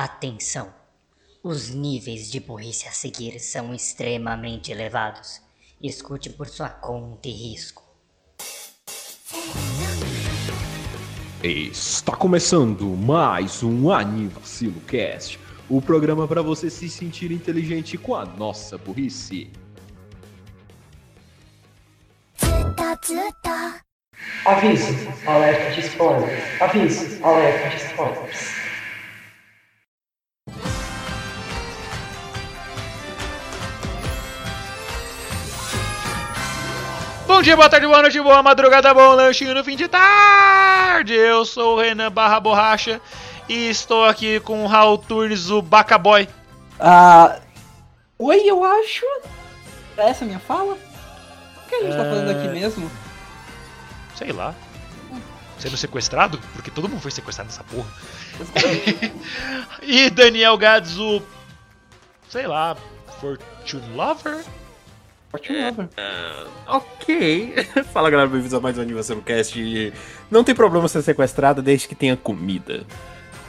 Atenção! Os níveis de burrice a seguir são extremamente elevados. Escute por sua conta e risco. Está começando mais um Anivacilo Cast, o programa para você se sentir inteligente com a nossa burrice. Aviso, alerta de spoilers. Aviso, alerta de spoilers. Bom dia, boa tarde, boa noite, boa madrugada, bom lanchinho no fim de tarde. Eu sou o Renan Barra Borracha e estou aqui com o Raul Turnes, o Bacaboy. Ah. Oi, eu acho. Essa é a minha fala? O que a gente tá fazendo aqui É. mesmo? Sei lá. Sendo sequestrado? Porque todo mundo foi sequestrado nessa porra. E Daniel Gads, o. Sei lá. Fortune Lover? Fortune Lover. Ok. Fala galera, bem-vindos a mais um Aniversário Cast. Não tem problema ser sequestrada desde que tenha comida.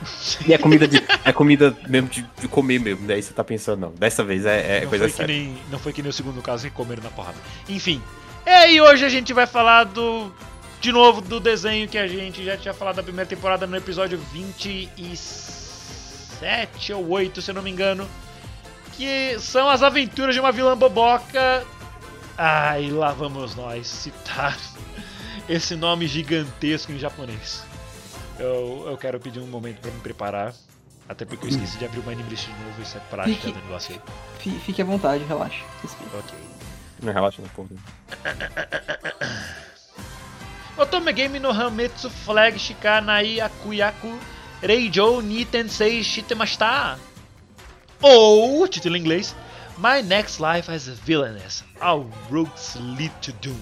E é comida de. é comida mesmo de, de comer mesmo. Daí você tá pensando, não. Dessa vez é, é não, coisa foi que séria. nem, não foi que nem o segundo caso que comeram na porrada. Enfim. É, e hoje a gente vai falar do. De novo, do desenho que a gente já tinha falado da primeira temporada no episódio 27 ou 8, se eu não me engano. Que são as aventuras de uma vilã boboca. Ai, lá vamos nós citar esse nome gigantesco em japonês. Eu, eu quero pedir um momento pra me preparar. Até porque eu esqueci de abrir o List de novo, isso é prática Fique- do negócio aí. Fi- Fique à vontade, relaxa. Respira. Ok. Não relaxa, não, porra. Otome Game no Hametsu Flag Shikanai Akuyaku Reijou ni Tensei Shitemashita. Ou, título em inglês, My Next Life as a Villainess, All Roads Lead to Doom.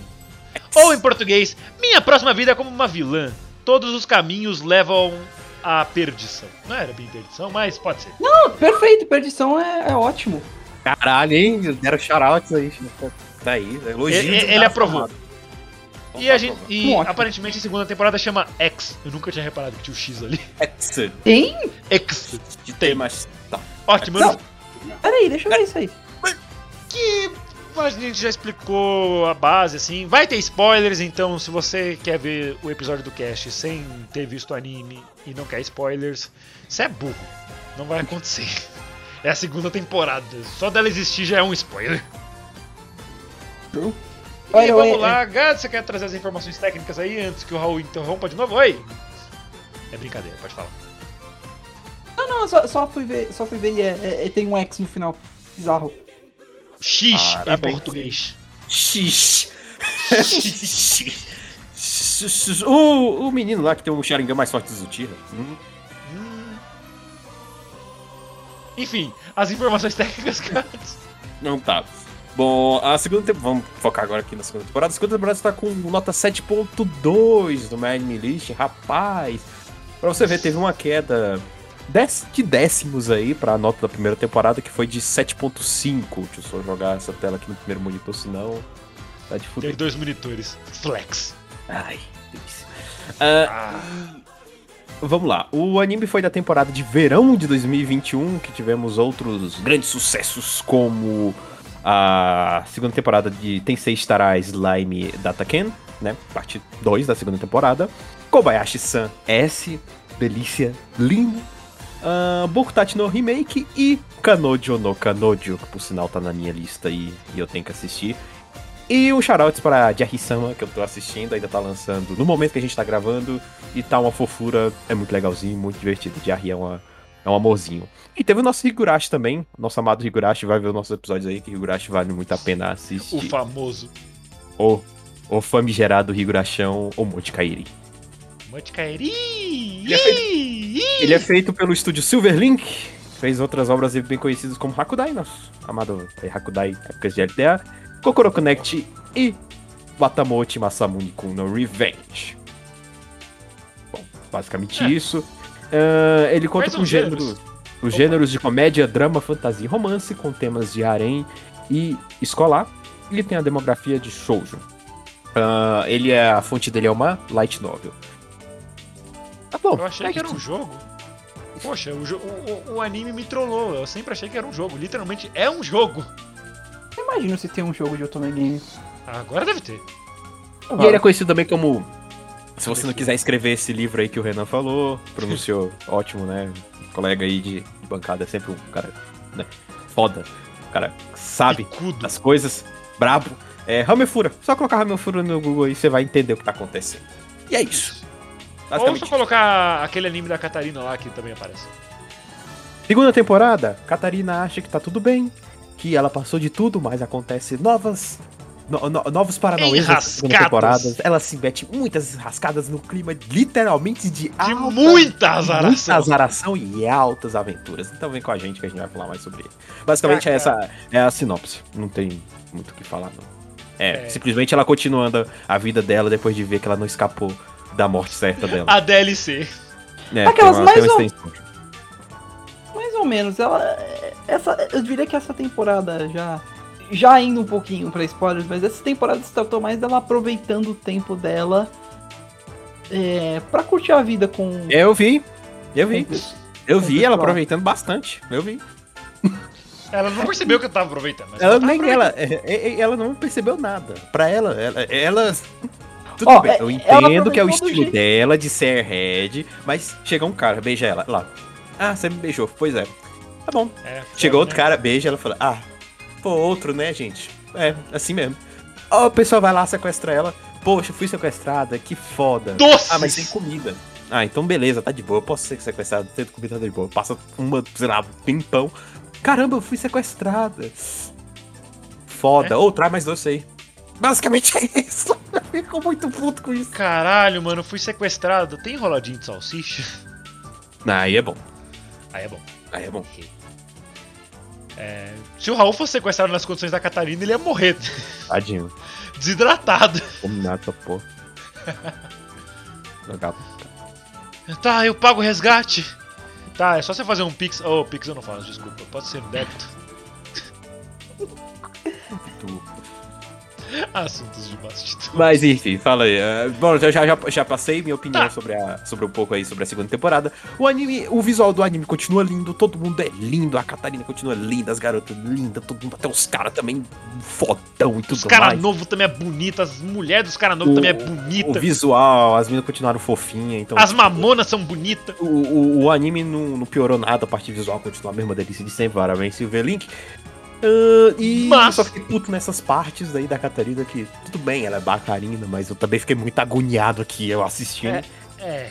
Ou em português, Minha próxima vida é como uma vilã, todos os caminhos levam à perdição. Não era bem perdição, mas pode ser. Não, perfeito, perdição é, é ótimo. Caralho, hein? Deram shoutouts aí. Daí, elogio. Ele- de ele graça, aprovou. E, a gente, e Ótimo. aparentemente a segunda temporada chama X. Eu nunca tinha reparado que tinha o X ali. Ex- Tem? X. de temas. Ótimo, Não. eu Peraí, deixa eu ver isso aí. que a gente já explicou a base, assim. Vai ter spoilers, então se você quer ver o episódio do cast sem ter visto o anime e não quer spoilers, você é burro. Não vai acontecer. É a segunda temporada. Só dela existir já é um spoiler. True. E Oi, vamos oi, lá, Gado, você quer trazer as informações técnicas aí antes que o Raul interrompa de novo? Oi! É brincadeira, pode falar. Não, não, só, só fui ver, só fui ver e é, é- é- tem um X no final. Bizarro. X em Parabéns. português. X. o, o menino lá que tem um Sharingan mais forte do Zutira. Hum, Enfim, as informações técnicas, Gats. não tá. Bom, a segunda temporada. Vamos focar agora aqui na segunda temporada. A segunda temporada está com nota 7.2 no Anime List. Rapaz, pra você ver, teve uma queda de décimos aí pra nota da primeira temporada, que foi de 7.5. Deixa eu só jogar essa tela aqui no primeiro monitor, senão. Tá de Tem fuder. dois monitores. Flex. Ai, delícia. Ah, Vamos lá. O anime foi da temporada de verão de 2021, que tivemos outros grandes sucessos, como a segunda temporada de Tensei Stara Slime Dataken, né? Parte 2 da segunda temporada. Kobayashi-san S, delícia, lindo. Uh, Bokutachi no Remake e Kanojo no Kanojo, que por sinal tá na minha lista aí e eu tenho que assistir. E um shoutouts pra Jarry-sama, que eu tô assistindo, ainda tá lançando no momento que a gente tá gravando. E tá uma fofura, é muito legalzinho, muito divertido. Jarry é, uma, é um amorzinho. E teve o nosso Higurashi também, nosso amado Higurashi, vai ver os nossos episódios aí, que Higurashi vale muito a pena assistir. O famoso O, o famigerado Higurashão, o Monte Kairi. Ele é Ele é feito pelo estúdio Silverlink, fez outras obras bem conhecidas como Hakudai, nosso amado é, Hakudai, épocas de LTA, Kokoro Connect e Watamochi Masamune com no Revenge. Bom, basicamente É. isso. Ah, ele conta Quais com os gênero, gêneros? os gêneros de comédia, drama, fantasia e romance, com temas de harem e escolar. E tem a demografia de shoujo. Ah, ele é a fonte dele é uma light novel. Bom. Eu achei é que era um jogo. Poxa, o, o- o- anime me trollou. Eu sempre achei que era um jogo. Literalmente é um jogo. Eu imagino se tem um jogo de Otome Game. Agora deve ter. E ele é conhecido também como. Se você não quiser escrever esse livro aí que o Renan falou, pronunciou ótimo, né? Colega aí de, de bancada é sempre um cara, né? Foda. O cara sabe Picudo. das coisas, brabo. É Hamefura. Só colocar Hamefura no Google aí você vai entender o que tá acontecendo. E é isso. Ou Basicamente. só colocar aquele anime da Catarina lá que também aparece. Segunda temporada, Catarina acha que tá tudo bem, que ela passou de tudo, mas acontece novas. no- no- novos paranauês na segunda temporada. Ela se mete muitas rascadas no clima, literalmente de, De alta- muita azaração. Muita azaração e altas aventuras. Então vem com a gente que a gente vai falar mais sobre ele. Basicamente, Ah, é essa é a sinopse. Não tem muito o que falar, não. É, É. simplesmente ela continuando a vida dela depois de ver que ela não escapou da morte certa dela. A DLC. É, Aquelas mais ou-. Mais ou menos. Ela. Essa, eu diria que essa temporada já. Já indo um pouquinho pra spoilers, mas essa temporada se tratou mais dela aproveitando o tempo dela. É, pra curtir a vida com. Eu vi, eu vi. com- Eu com vi ela pessoal. aproveitando bastante. Eu vi. Ela não percebeu que eu tava aproveitando. Mas Ela ela tava nem ela, é, é, ela não percebeu nada. Pra ela, ela, ela- tudo Ó, bem. é- Eu entendo que é o estilo jeito- dela de ser head, mas chega um cara, beija ela lá. Ah, você me beijou. Pois é. Tá bom. É, Chegou foda, outro né? cara, beija, ela fala: "Ah, pô, outro, né, gente?" É, assim mesmo. Ó, o pessoal vai lá sequestra ela. Poxa, fui sequestrada, que foda. Doces! Ah, mas tem comida. Ah, então beleza, tá de boa. Eu posso ser sequestrado, tendo comida tá de boa. Passa uma, sei lá, pimpão. Caramba, eu fui sequestrada. Foda. É? Ou traz mais doce aí. Basicamente é isso. Eu fico muito puto com isso. Caralho, mano, eu fui sequestrado. Tem enroladinho de salsicha? Ah, aí é bom. Aí é bom. Aí é bom. É, se o Raul fosse sequestrado nas condições da Catarina, ele ia morrer Tadinho. desidratado. Combinado essa porra. Legal. Tá, eu pago o resgate. Tá, é só você fazer um pix. Oh, pix eu não faço, desculpa. Pode ser no débito. Assuntos de bastidor. Mas enfim, fala aí. É, bom, eu já, já, já passei minha opinião Tá. sobre, a, sobre um pouco aí sobre a segunda temporada. O anime, o visual do anime continua lindo, todo mundo é lindo, a Catarina continua linda, as garotas lindas, todo mundo, até os caras também fodão e tudo Os caras mais. novos também é bonita, as mulheres dos caras novos O- também é O bonita. visual, as meninas continuaram fofinhas, então. As mamonas são bonitas. O, o, o anime não, não piorou nada, a parte visual continua a mesma delícia de sempre, parabéns, Silverlink. Ah, e Mas- eu só fiquei puto nessas partes aí da Catarina que, tudo bem, ela é bacarina, mas eu também fiquei muito agoniado aqui eu assistindo. É. É.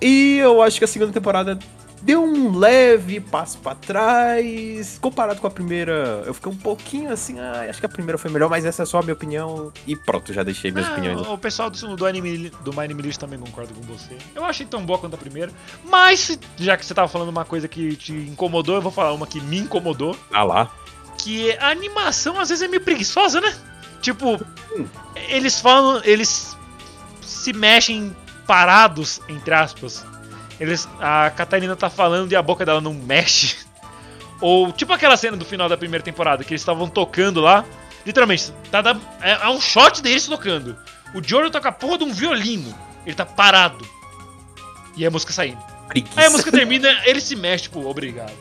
E eu acho que a segunda temporada deu um leve passo pra trás. Comparado com a primeira, eu fiquei um pouquinho assim, ah, acho que a primeira foi melhor, mas essa é só a minha opinião. E pronto, já deixei minhas Ah, opiniões. o pessoal do, do anime do My Anime List também concorda com você. Eu achei tão boa quanto a primeira. Mas, já que você tava falando uma coisa que te incomodou, eu vou falar uma que me incomodou. Ah lá. Que a animação às vezes é meio preguiçosa, né? Tipo, eles falam. Eles se mexem parados, entre aspas. Eles, a Catarina tá falando e a boca dela não mexe. Ou tipo aquela cena do final da primeira temporada que eles estavam tocando lá. Literalmente, tá, da- é, é um shot deles tocando. O Joro tá com a porra de um violino. Ele tá parado. E a música saindo. Preguiça. Aí a música termina, ele se mexe, tipo, obrigado.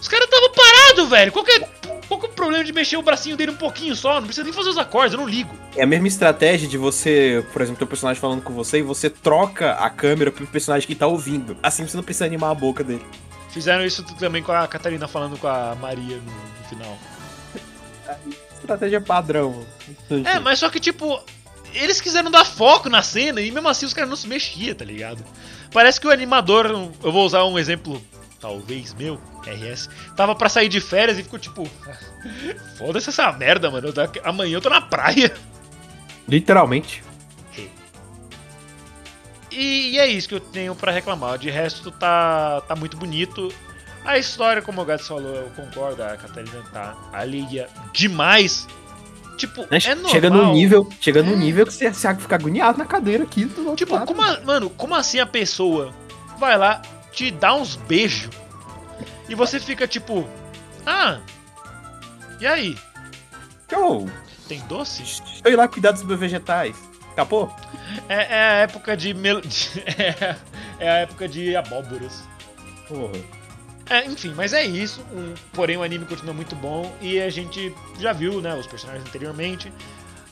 Os caras estavam parados, velho. Qual que, é, qual que é o problema de mexer o bracinho dele um pouquinho só? Não precisa nem fazer os acordes, eu não ligo. É a mesma estratégia de você, por exemplo, ter o personagem falando com você e você troca a câmera pro personagem que tá ouvindo. Assim você não precisa animar a boca dele. Fizeram isso também com a Catarina falando com a Maria no, no final. Estratégia padrão. É, mas só que, tipo, eles quiseram dar foco na cena e mesmo assim os caras não se mexiam, tá ligado? Parece que o animador, eu vou usar um exemplo, talvez meu, RS, tava pra sair de férias e ficou tipo, foda-se essa merda, mano, amanhã eu tô na praia. Literalmente. E, e é isso que eu tenho pra reclamar. De resto, tá, tá muito bonito. A história, como o Gats falou, eu concordo. A Catarina tá alheia demais. Tipo, Né? é normal. chega no nível, chega no nível que você, você fica agoniado na cadeira aqui do Tipo, lado. como a- mano, como assim a pessoa vai lá, te dá uns beijos e você fica tipo, ah, e aí? Eu, Tem doce? ir lá cuidar dos meus vegetais. Acabou? É, é a época de, mel... é, é a época de abóboras. Porra. É, enfim, mas é isso. Um- porém, o anime continua muito bom e a gente já viu, né, os personagens anteriormente.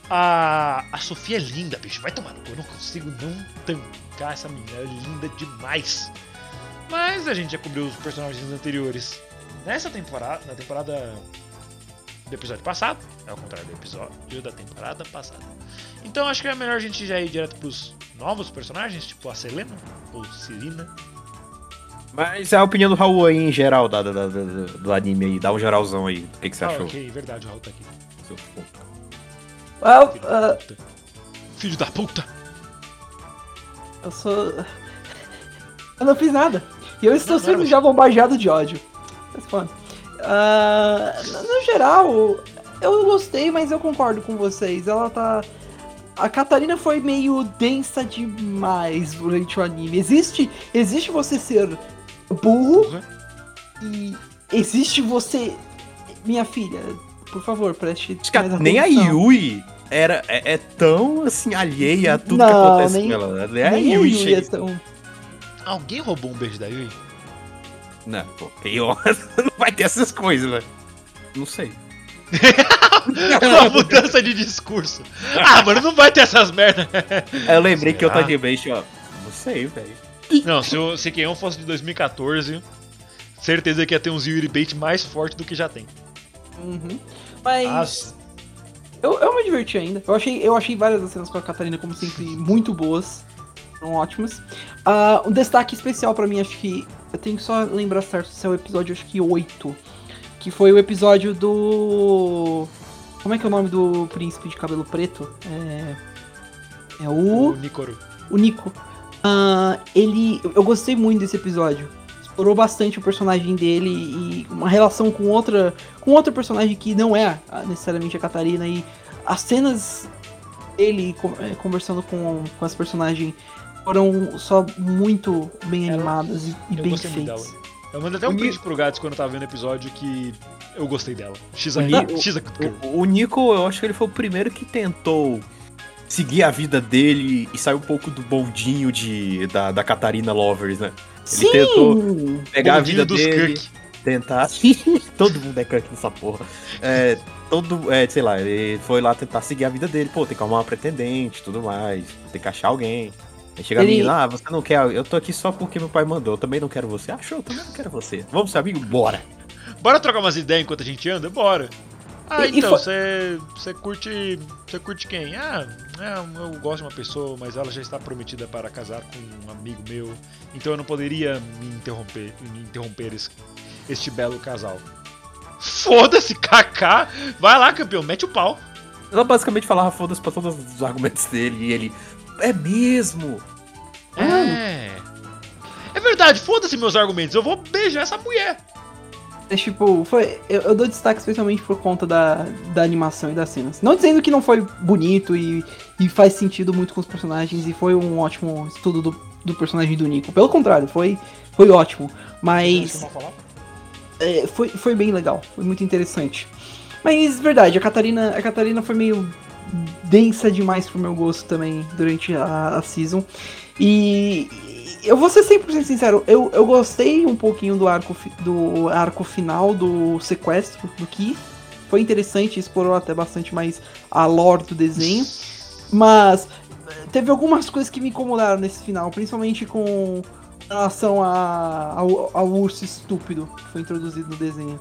A, a Sofia é linda, bicho. Vai tomar no cu. Eu não consigo não tancar essa menina. Ela é linda demais. Mas a gente já cobriu os personagens anteriores nessa temporada, na temporada do episódio passado. É ao contrário do episódio da temporada passada. Então acho que é melhor a gente já ir direto pros novos personagens, tipo a Selena ou Serena. Mas a opinião do Raul aí em geral da, da- da- da- do anime aí, dá um geralzão aí. O que, que você Ah, achou? ok, verdade, o Raul tá aqui. Seu puta. Well, Filho da ah, puta. Filho da puta! eu sou. Eu não fiz nada. E eu estou sendo já bombardeado de ódio. Mas foda. Ah, no geral, eu gostei, mas eu concordo com vocês. Ela tá. A Catarina foi meio densa demais durante o anime. Existe, existe você ser burro Porra. e existe você. Minha filha, por favor, preste. A- nem a. Yui era, é, é tão assim alheia a tudo Não, que acontece nem- com ela. Nem a Nem a Yui Yui chega. é tão. Alguém roubou um beijo da Yui? Não, pô, honra não vai ter essas coisas, velho. Não sei. Uma mudança de discurso. Ah, mano, não vai ter essas merda. Eu lembrei que eu Será? tô de beijo, ó. Não sei, velho. Não, se o se Keion fosse de 2014, certeza que ia ter um Yuri Bait mais forte do que já tem. Uhum. Mas. As- Eu, eu me diverti ainda. Eu achei, eu achei várias das cenas com a Catarina, como sempre, muito boas. Foram ótimas. Ah, um destaque especial pra mim, acho que. Eu tenho que só lembrar certo se é o episódio, acho que 8. Que foi o episódio do. Como é que é o nome do príncipe de cabelo preto? É. É o o. Nikoro. O Nico. Ah, ele. Eu gostei muito desse episódio. Explorou bastante o personagem dele e uma relação com outra. com outro personagem que não é necessariamente a Catarina. E as cenas dele eh, conversando com, com esse personagem foram só muito bem Era- animadas e, e eu bem feitas. dela. Eu mandei até um O print pro Gats quando eu tava vendo o episódio que eu gostei dela. X a Ni- a O, o Nico, eu acho que ele foi o primeiro que tentou seguir a vida dele e sair um pouco do bondinho de, da, da Catarina Lovers, né? Sim! tentou Pegar a vida dos dele, Kirk. tentar. Todo mundo é crack nessa porra. É, todo. É, sei lá, ele foi lá tentar seguir a vida dele. Pô, tem que arrumar uma pretendente tudo mais. Tem que achar alguém. Aí chega Ele- a menina, ah, você não quer. Eu tô aqui só porque meu pai mandou. Eu também não quero você. Achou, eu também não quero você. Vamos ser amigo? Bora. Bora trocar umas ideias enquanto a gente anda? Bora. Ah, E- então, foi- você você curte. Você curte quem? Ah, é, eu gosto de uma pessoa, mas ela já está prometida para casar com um amigo meu. Então eu não poderia me interromper, me interromper esse- este belo casal. Foda-se, Kaká! Vai lá, campeão, mete o pau. Ela basicamente falava foda-se pra todos os argumentos dele. E ele. É mesmo! É. É verdade, foda-se meus argumentos. Eu vou beijar essa mulher. É, tipo, foi. Eu, eu dou destaque especialmente por conta da, da animação e das cenas. Não dizendo que não foi bonito e, e faz sentido muito com os personagens e foi um ótimo estudo do, do personagem do Nico. Pelo contrário, foi, foi ótimo. Mas é, foi, foi bem legal, foi muito interessante. Mas verdade, a Catarina, a Catarina foi meio densa demais pro meu gosto também durante a, a season. E eu vou ser 100% sincero, eu, eu gostei um pouquinho do arco, do arco final do sequestro do Keith. Foi interessante, explorou até bastante mais a lore do desenho. Mas teve algumas coisas que me incomodaram nesse final, principalmente com relação a, ao, ao urso estúpido que foi introduzido no desenho.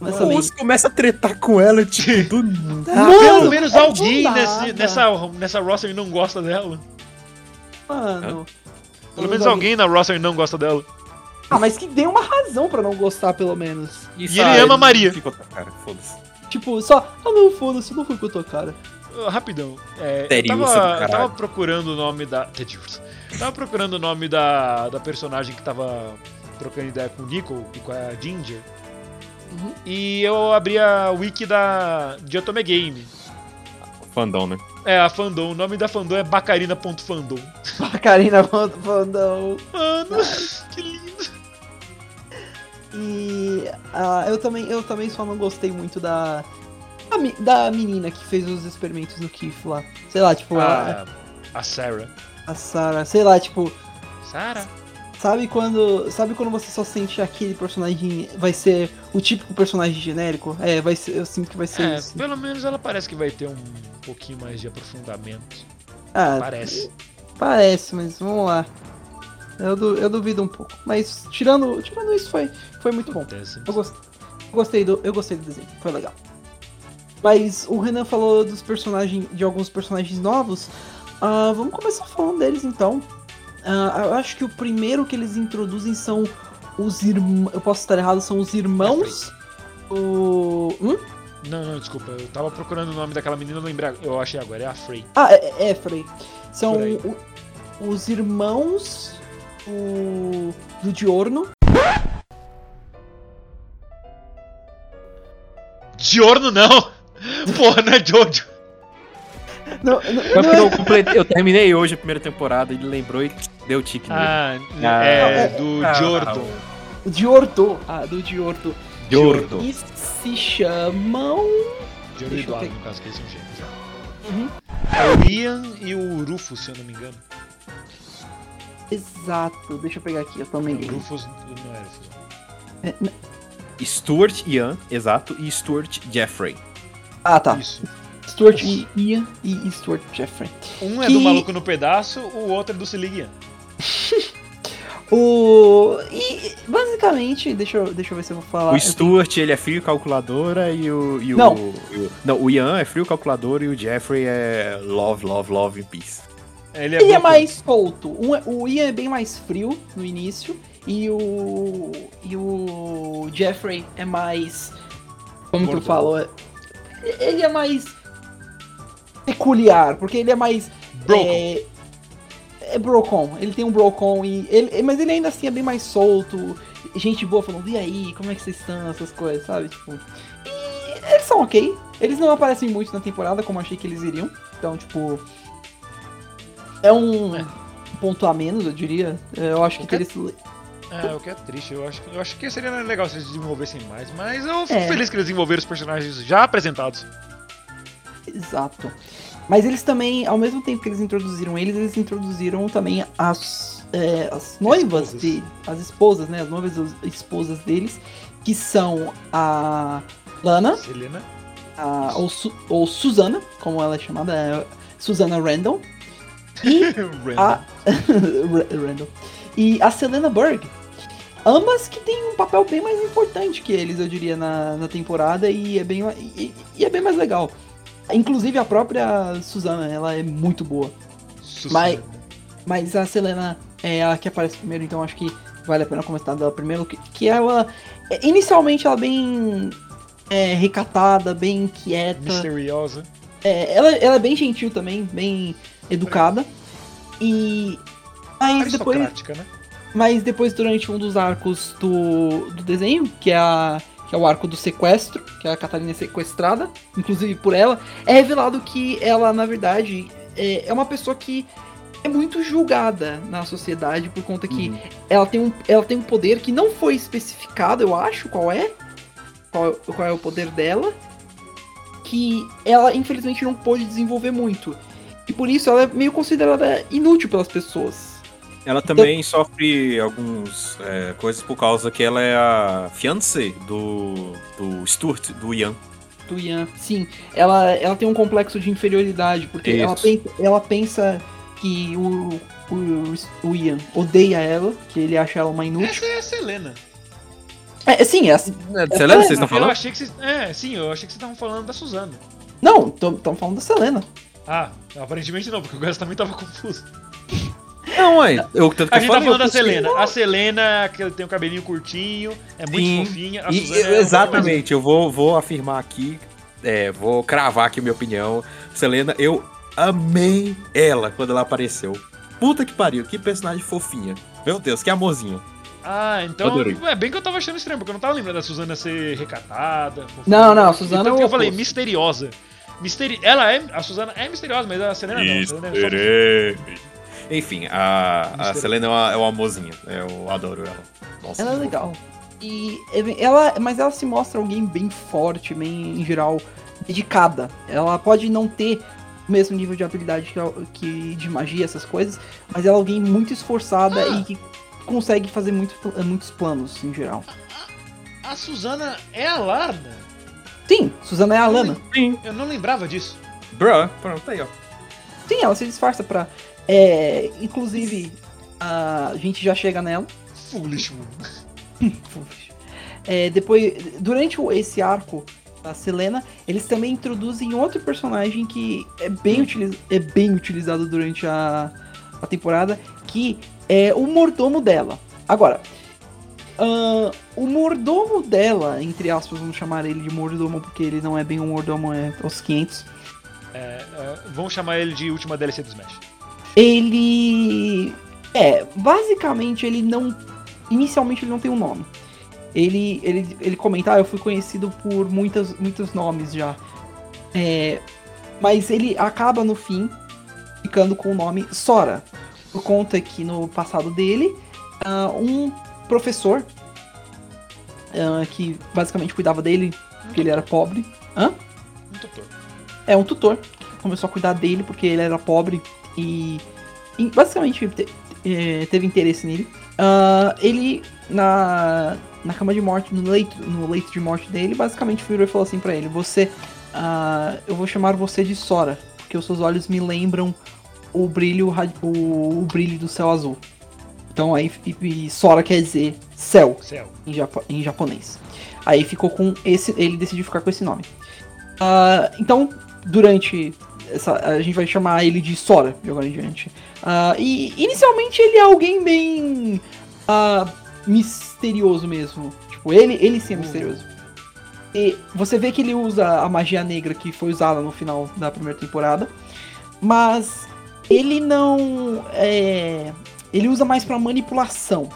O Honestamente. Urso começa a tretar com ela, tipo, do nada. Mano, Pelo menos é alguém nesse, nada. nessa, nessa roster não gosta dela. Mano. Pelo menos alguém na roster não gosta dela. Ah, mas que dê uma razão pra não gostar, pelo menos. E ele ama a Maria. Fica outra cara, foda-se. Tipo, só. Ah, não, foda-se, não foi com a tua cara. Ah, Rapidão. É, eu Ted Urso do tava, eu tava procurando o nome da. Tava procurando o nome da, da personagem que tava trocando ideia com o Nico e com a Ginger. Uhum. E eu abri a wiki da de Otome Game. Fandom, né? É, a fandom. O nome da fandom é bacarina.fandom. Vandão. Mano, que lindo. E ah, eu, também, eu também só não gostei muito da. Da, me- da menina que fez os experimentos no Kiff lá. Sei lá, tipo, a, A, a Sarah. a Sarah. Sei lá, tipo. Sarah? Sabe quando, sabe quando você só sente que aquele personagem vai ser o típico personagem genérico? É, vai ser, eu sinto que vai ser É, isso. pelo menos ela parece que vai ter um pouquinho mais de aprofundamento. Ah, Parece. Parece, mas vamos lá. Eu, eu duvido um pouco. Mas tirando, tirando isso, foi, foi muito bom. Eu, gos- eu gostei do, eu gostei do desenho, foi legal. Mas o Renan falou dos personagens, de alguns personagens novos. Ah, vamos começar falando deles então. Ah, eu acho que o primeiro que eles introduzem são os irmãos. Eu posso estar errado, são os irmãos. O. Hum? Não, não, desculpa. Eu tava procurando o nome daquela menina, eu lembrei. Eu achei agora, é a Frey. Ah, é, é Frey. São o- os irmãos o, do Diorno. Giorno não! Porra, não é Jojo. Não, não, Eu, não é- eu completei- eu terminei hoje a primeira temporada, ele lembrou e deu tique nele. Ah, Ah, é do ah, Giordo. o Diordo. Ah, do Diordo. Giordo. E se chamam. Giordo e Deixa eu Eduardo, no caso, que eles são gêmeos. é. Uhum. É o Ian e o Rufus, se eu não me engano. Exato, deixa eu pegar aqui, eu também. O Rufus não era Rufus. É, Stuart Ian, exato, e Stuart Jeffrey. Ah, tá. Isso. Stuart e Ian e Stuart Jeffrey. Um é Que- do Maluco no Pedaço, o outro é do Se Liga Ian. O. E basicamente, deixa eu, deixa eu ver se eu vou falar. o Stuart, ele é frio calculadora e o. E o Não. e o- não, o Ian é frio calculador e o Jeffrey é love, love, love and peace. Ele é, Ele é mais solto. Um é- o Ian é bem mais frio no início. E o. E o Jeffrey é mais. Como que eu Gordão. falo? É- Ele é mais. Peculiar, porque ele é mais. Broken. É, é Brocon. Ele tem um Brocon e. Ele, mas ele ainda assim é bem mais solto. Gente boa falando, e aí, como é que vocês estão? Essas coisas, sabe? Tipo. E eles são ok. Eles não aparecem muito na temporada, como eu achei que eles iriam. Então, tipo. É um É. ponto a menos, eu diria. Eu acho que Ok. eles. É, o que é triste. Eu acho, eu acho que seria legal se eles desenvolvessem mais, mas eu fico É. feliz que eles desenvolveram os personagens já apresentados. Exato. Mas eles também, ao mesmo tempo que eles introduziram eles, eles introduziram também as, é, as noivas Esposas. dele, as esposas, né? As noivas esposas deles, que são a Lana, Selena. a, ou, Su, ou Susana, como ela é chamada, é Susana Randall, e a Randall, e a Selena Berg. Ambas que têm um papel bem mais importante que eles, eu diria, na, na temporada e é, bem, e, e é bem mais legal. Inclusive a própria Susana, ela é muito boa. Mas- Mas a Selena é a que aparece primeiro, então acho que vale a pena comentar dela primeiro. Que, que ela. Inicialmente ela é bem é, recatada, bem quieta. Misteriosa. É, ela, ela é bem gentil também, bem educada. E. Mas depois, né? mas depois, durante um dos arcos do, do desenho, que é, a, que é o arco do sequestro, que a Catarina é sequestrada, inclusive por ela, é revelado que ela, na verdade, é, é uma pessoa que é muito julgada na sociedade por conta que ela, tem um, ela tem um poder que não foi especificado, eu acho, qual é. Qual, qual é o poder dela. Que ela, infelizmente, não pôde desenvolver muito. E por isso ela é meio considerada inútil pelas pessoas. Ela também sofre algumas é, coisas por causa que ela é a fiancé do, do Stuart, do Ian. do Ian. Sim, ela, ela tem um complexo de inferioridade, porque ela ela pensa que o, o, o Ian odeia ela, que ele acha ela uma inútil. Essa é a Selena. É, sim, é assim. Você lembra vocês estão Eu falando? achei que vocês. É, sim, eu achei que vocês estavam falando da Suzana. Não, estamos falando da Selena. Ah, aparentemente não, porque o Gus também tava confuso. Não, ué. Eu, tanto que A gente tá falei, falando da Selena. A Selena, que tem o cabelinho curtinho, é muito Sim. fofinha. E- Suzana é um exatamente, eu vou, vou afirmar aqui, é, vou cravar aqui minha opinião. Selena, eu amei ela quando ela apareceu. Puta que pariu, que personagem fofinha. Meu Deus, que amorzinho. Ah, então Adorei. é bem que eu tava achando estranho, porque eu não tava lembrando da Suzana ser recatada. fofinha. Não, não, a Suzana Então é o que eu falei, misteriosa. Misteri... Ela é. A Suzana é misteriosa, mas a Selena não. A Selena é só- Enfim, a, a. Selena é uma, é uma amorzinha. Eu adoro ela. Nossa, Ela é legal. E ela, mas ela se mostra alguém bem forte, bem em geral dedicada. Ela pode não ter o mesmo nível de habilidade que, que de magia, essas coisas, mas ela é alguém muito esforçada Ah. e que consegue fazer muito, muitos planos em geral. A Suzana é a Larna? Sim, Suzana é a Lana. Sim. Eu não lembrava disso. Bruh, pronto, aí, ó. Sim, ela se disfarça pra. É, inclusive, a gente já chega nela. Foolish woman. É, depois, durante esse arco da Selena, eles também introduzem outro personagem que é bem, utiliz- é bem utilizado durante a, a temporada, que é o mordomo dela. Agora, ahn, o mordomo dela, entre aspas, vamos chamar ele de mordomo, porque ele não é bem um mordomo, é aos 500. É, é, vamos chamar ele de última DLC do Smash. Ele. É, basicamente ele não. Inicialmente ele não tem um nome. Ele, ele, ele comenta, ah, eu fui conhecido por muitas, muitos nomes já. É, mas ele acaba no fim ficando com o nome Sora. Por conta que no passado dele, ah, um professor ah, que basicamente cuidava dele, porque ele era pobre. Hã? Um tutor. É um tutor. Começou a cuidar dele porque ele era pobre e, e basicamente te- eh, teve interesse nele. Ah, ele, na, na cama de morte, no leito, no leito de morte dele, basicamente virou e falou assim pra ele: Você, ah, eu vou chamar você de Sora, porque os seus olhos me lembram o brilho, o, o brilho do céu azul. Então aí e, Sora quer dizer céu Céu. em, japo- em japonês. Aí ficou com esse. Ele decidiu ficar com esse nome. Ah, então, durante. Essa, a gente vai chamar ele de Sora de agora em diante. Ah, e inicialmente ele é alguém bem. ah, misterioso mesmo. Tipo, ele, ele sim é misterioso. E você vê que ele usa a magia negra que foi usada no final da primeira temporada. Mas ele não. É, ele usa mais pra manipulação,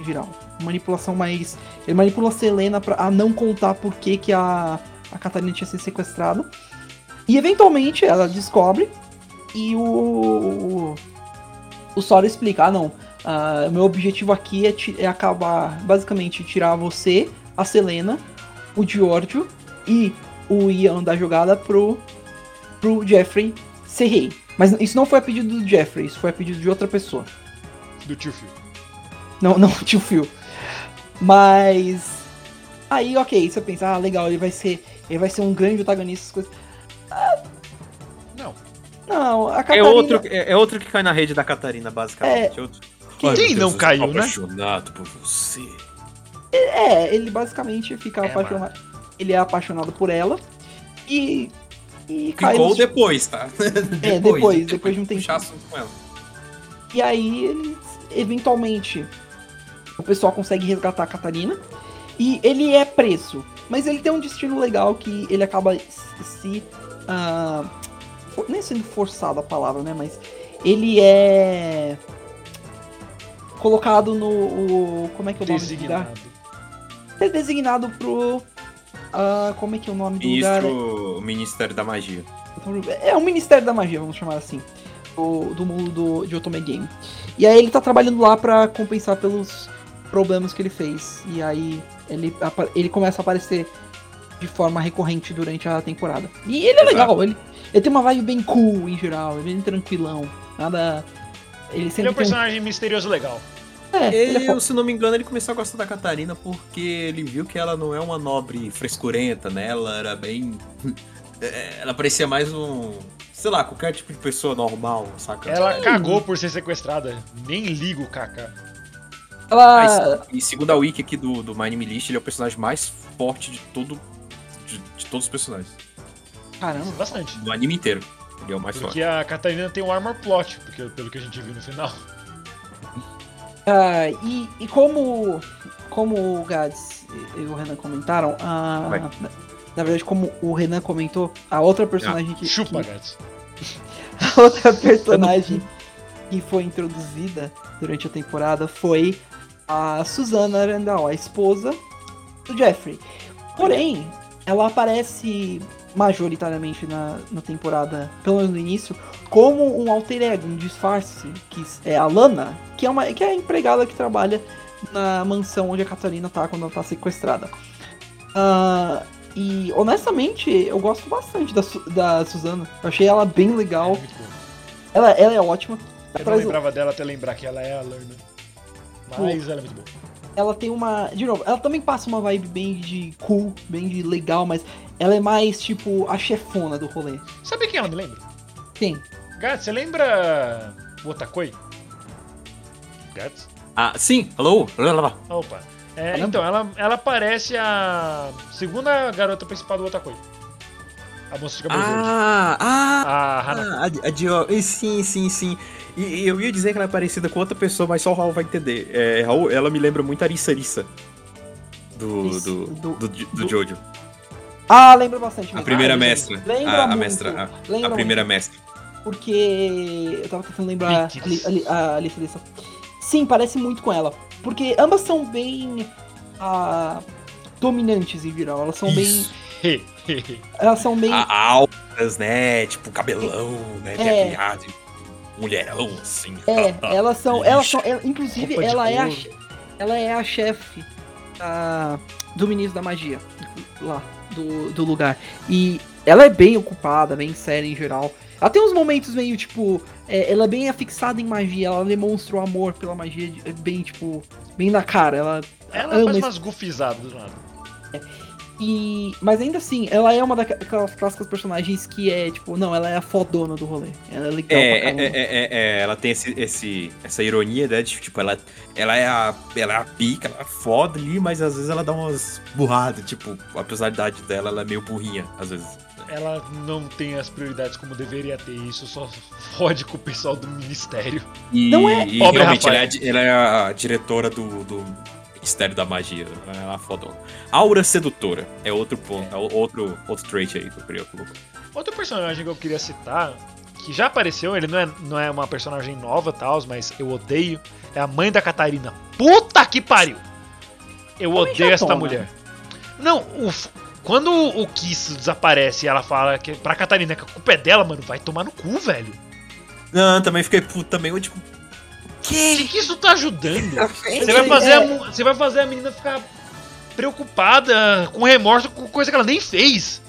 em geral. Manipulação mais. Ele manipula a Selena pra, a não contar por que, que a, a Catarina tinha sido sequestrada. E eventualmente ela descobre e o. O Sora explica: ah, não. ah, meu objetivo aqui é, é acabar, basicamente, tirar você, a Selena, o Giorgio e o Ian da jogada pro, pro Jeffrey ser rei. Mas isso não foi a pedido do Jeffrey, isso foi a pedido de outra pessoa. Do tio Phil. Não, não tio Phil. Mas. Aí, ok, você pensa, ah, legal, ele vai ser. Ele vai ser um grande protagonista, essas coisas. Não. Não, a É Catarina. outro, é, é outro que cai na rede da Catarina, basicamente. Outro. Quem Quem não caiu, né? apaixonado por você. É, ele basicamente fica É, apaixonado. Ele é apaixonado por ela. E. E cai Ficou nos- depois, tá? É, depois, depois de um tempo. Com ela. E aí eles, eventualmente, o pessoal consegue resgatar a Catarina. E ele é preso. Mas ele tem um destino legal que ele acaba se. Ah, for- nem sendo forçado a palavra, né? Mas ele é. Colocado no. o- como é que é o nome do lugar? Designado. É designado pro. ah, como é que é o nome do lugar? Ministro, Ministério da Magia. É o Ministério da Magia, vamos chamar assim. Do, do mundo do- de Otome Game. E aí ele tá trabalhando lá pra compensar pelos problemas que ele fez. E aí ele, ele começa a aparecer de forma recorrente durante a temporada. E ele é legal, ele, ele tem uma vibe bem cool em geral, ele é bem tranquilão. Nada. Ele Ele é sempre um tem personagem misterioso legal. É, ele é Ele, fo- se não me engano, ele começou a gostar da Catarina porque ele viu que ela não é uma nobre frescurenta, né? Ela era bem. É, Ela parecia mais um. Sei lá, qualquer tipo de pessoa normal, saca? Ela cagou por ser sequestrada. Nem ligo o Kaká. ela. E segundo a wiki aqui do, do My Name List, ele é o personagem mais forte de todo. De, de todos os personagens. Caramba. Bastante. Do anime inteiro. Ele é o mais Porque forte. a Catarina tem um armor plot, porque, pelo que a gente viu no final. Ah, e, e como, como o Gads e, o Renan comentaram, a, na, na verdade, como o Renan comentou, a outra personagem que, Chupa, que- gatos. a outra personagem que foi introduzida durante a temporada foi a Susana Arandal, a esposa do Jeffrey. Porém, ela aparece majoritariamente na, na temporada, pelo menos no início, como um alter ego, um disfarce, que é a Lana, que é, uma, que é a empregada que trabalha na mansão onde a Catarina tá quando ela tá sequestrada. Ah, e honestamente, eu gosto bastante da, da Susana. Eu achei ela bem É legal. bom. Ela, ela é ótima. Eu não Traz lembrava dela até lembrar que ela é a Lerna. Mas ela é muito boa. Ela tem uma. De novo, ela também passa uma vibe bem de cool, bem de legal, mas ela é mais tipo a chefona do rolê. Sabe quem ela me lembra? Quem? Gats, você lembra o Otakoi? Gats? Ah, sim, alô? Opa. É, Caramba. então, ela, ela parece a segunda garota principal do Otakoi. A moça de cabelo verde. Ah, ah, A Hana. ah, a, a e Sim, sim, sim. E, eu ia dizer que ela é parecida com outra pessoa, mas só o Raul vai entender. É, Raul, ela me lembra muito a Arissa Arissa. Do, do, do- do, do, do- Jojo. Ah, lembra bastante. A mesmo. primeira Ah, mestra. Lembra A, a muito, mestra. A, a primeira muito. mestra. Porque eu tava tentando lembrar a, a, a Alice Lissa. Sim, parece muito com ela. Porque ambas são bem ah, dominantes em geral. Elas são Isso. bem. Elas são bem. A, altas, né? Tipo, cabelão, né? Tem É. de mulherão, assim. É, elas são. Elas são. ela- inclusive, ela é, a, ela é a chefe do ministro da magia. Lá, do, do lugar. E ela é bem ocupada, bem séria em geral. Ela tem uns momentos meio, tipo. é, ela é bem afixada em magia, ela demonstra o amor pela magia de- é bem, tipo. Bem na cara. Ela Ela ama faz umas goofizadas do lado. E. Mas ainda assim, ela é uma daquelas clássicas personagens que é, tipo, não, ela é a fodona do rolê. Ela é legal pra É, é, é, é, é, ela tem esse, esse, essa ironia, né? De, tipo, ela, ela, é a, ela é a pica, ela é foda ali, mas às vezes ela dá umas burradas. Tipo, apesar da idade dela, ela é meio burrinha, às vezes. Ela não tem as prioridades como deveria ter. Isso só fode com o pessoal do ministério. E, Não é- e Pobre realmente, ela é, a ela é a diretora do, do Ministério da Magia. Ela é uma fodona. Aura Sedutora é outro ponto, é outro, outro trait aí que eu queria colocar. Outro personagem que eu queria citar, que já apareceu, ele não é, não é uma personagem nova, tal, mas eu odeio, é a mãe da Catarina. Puta que pariu! Eu Também odeio esta chatona. mulher. Não, o f- quando o Kiss desaparece e ela fala que pra Catarina que a culpa é dela, mano, vai tomar no cu, velho. Não, também fiquei puto também, eu tipo. O que, que isso tá ajudando? Você É, vai, fazer a, é. mu- você vai fazer a menina ficar preocupada, com remorso, com coisa que ela nem fez.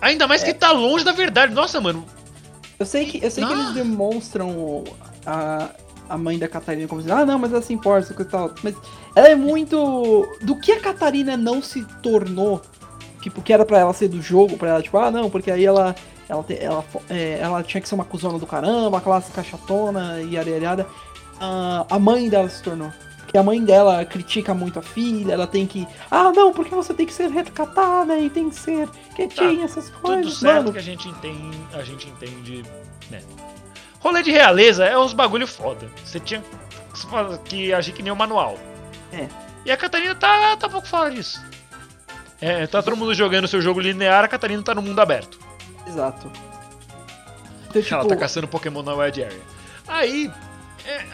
Ainda mais que tá longe da verdade. Nossa, mano, Eu sei que, eu sei que Ah. eles demonstram a, a mãe da Catarina como assim, ah não, mas ela se importa, coisa tal. Mas ela é muito. Do que a Catarina não se tornou, tipo, que era pra ela ser do jogo, pra ela, tipo, ah não, porque aí ela. Ela, ela, é, ela tinha que ser uma cuzona do caramba, clássica chatona e arealhada. Ah, a mãe dela se tornou. Porque a mãe dela critica muito a filha, ela tem que. Ah, não, porque você tem que ser recatada e tem que ser quietinha, essas tudo coisas. certo Mano, que a gente entende, a gente entende, né? Rolê de realeza é uns bagulho foda. Você tinha que que agir que nem o manual. É. E a Catarina tá, tá pouco fora disso. É, tá todo mundo jogando seu jogo linear, a Catarina tá no mundo aberto. Exato. Então, tipo, Ela tá caçando Pokémon na Wild Area. Aí,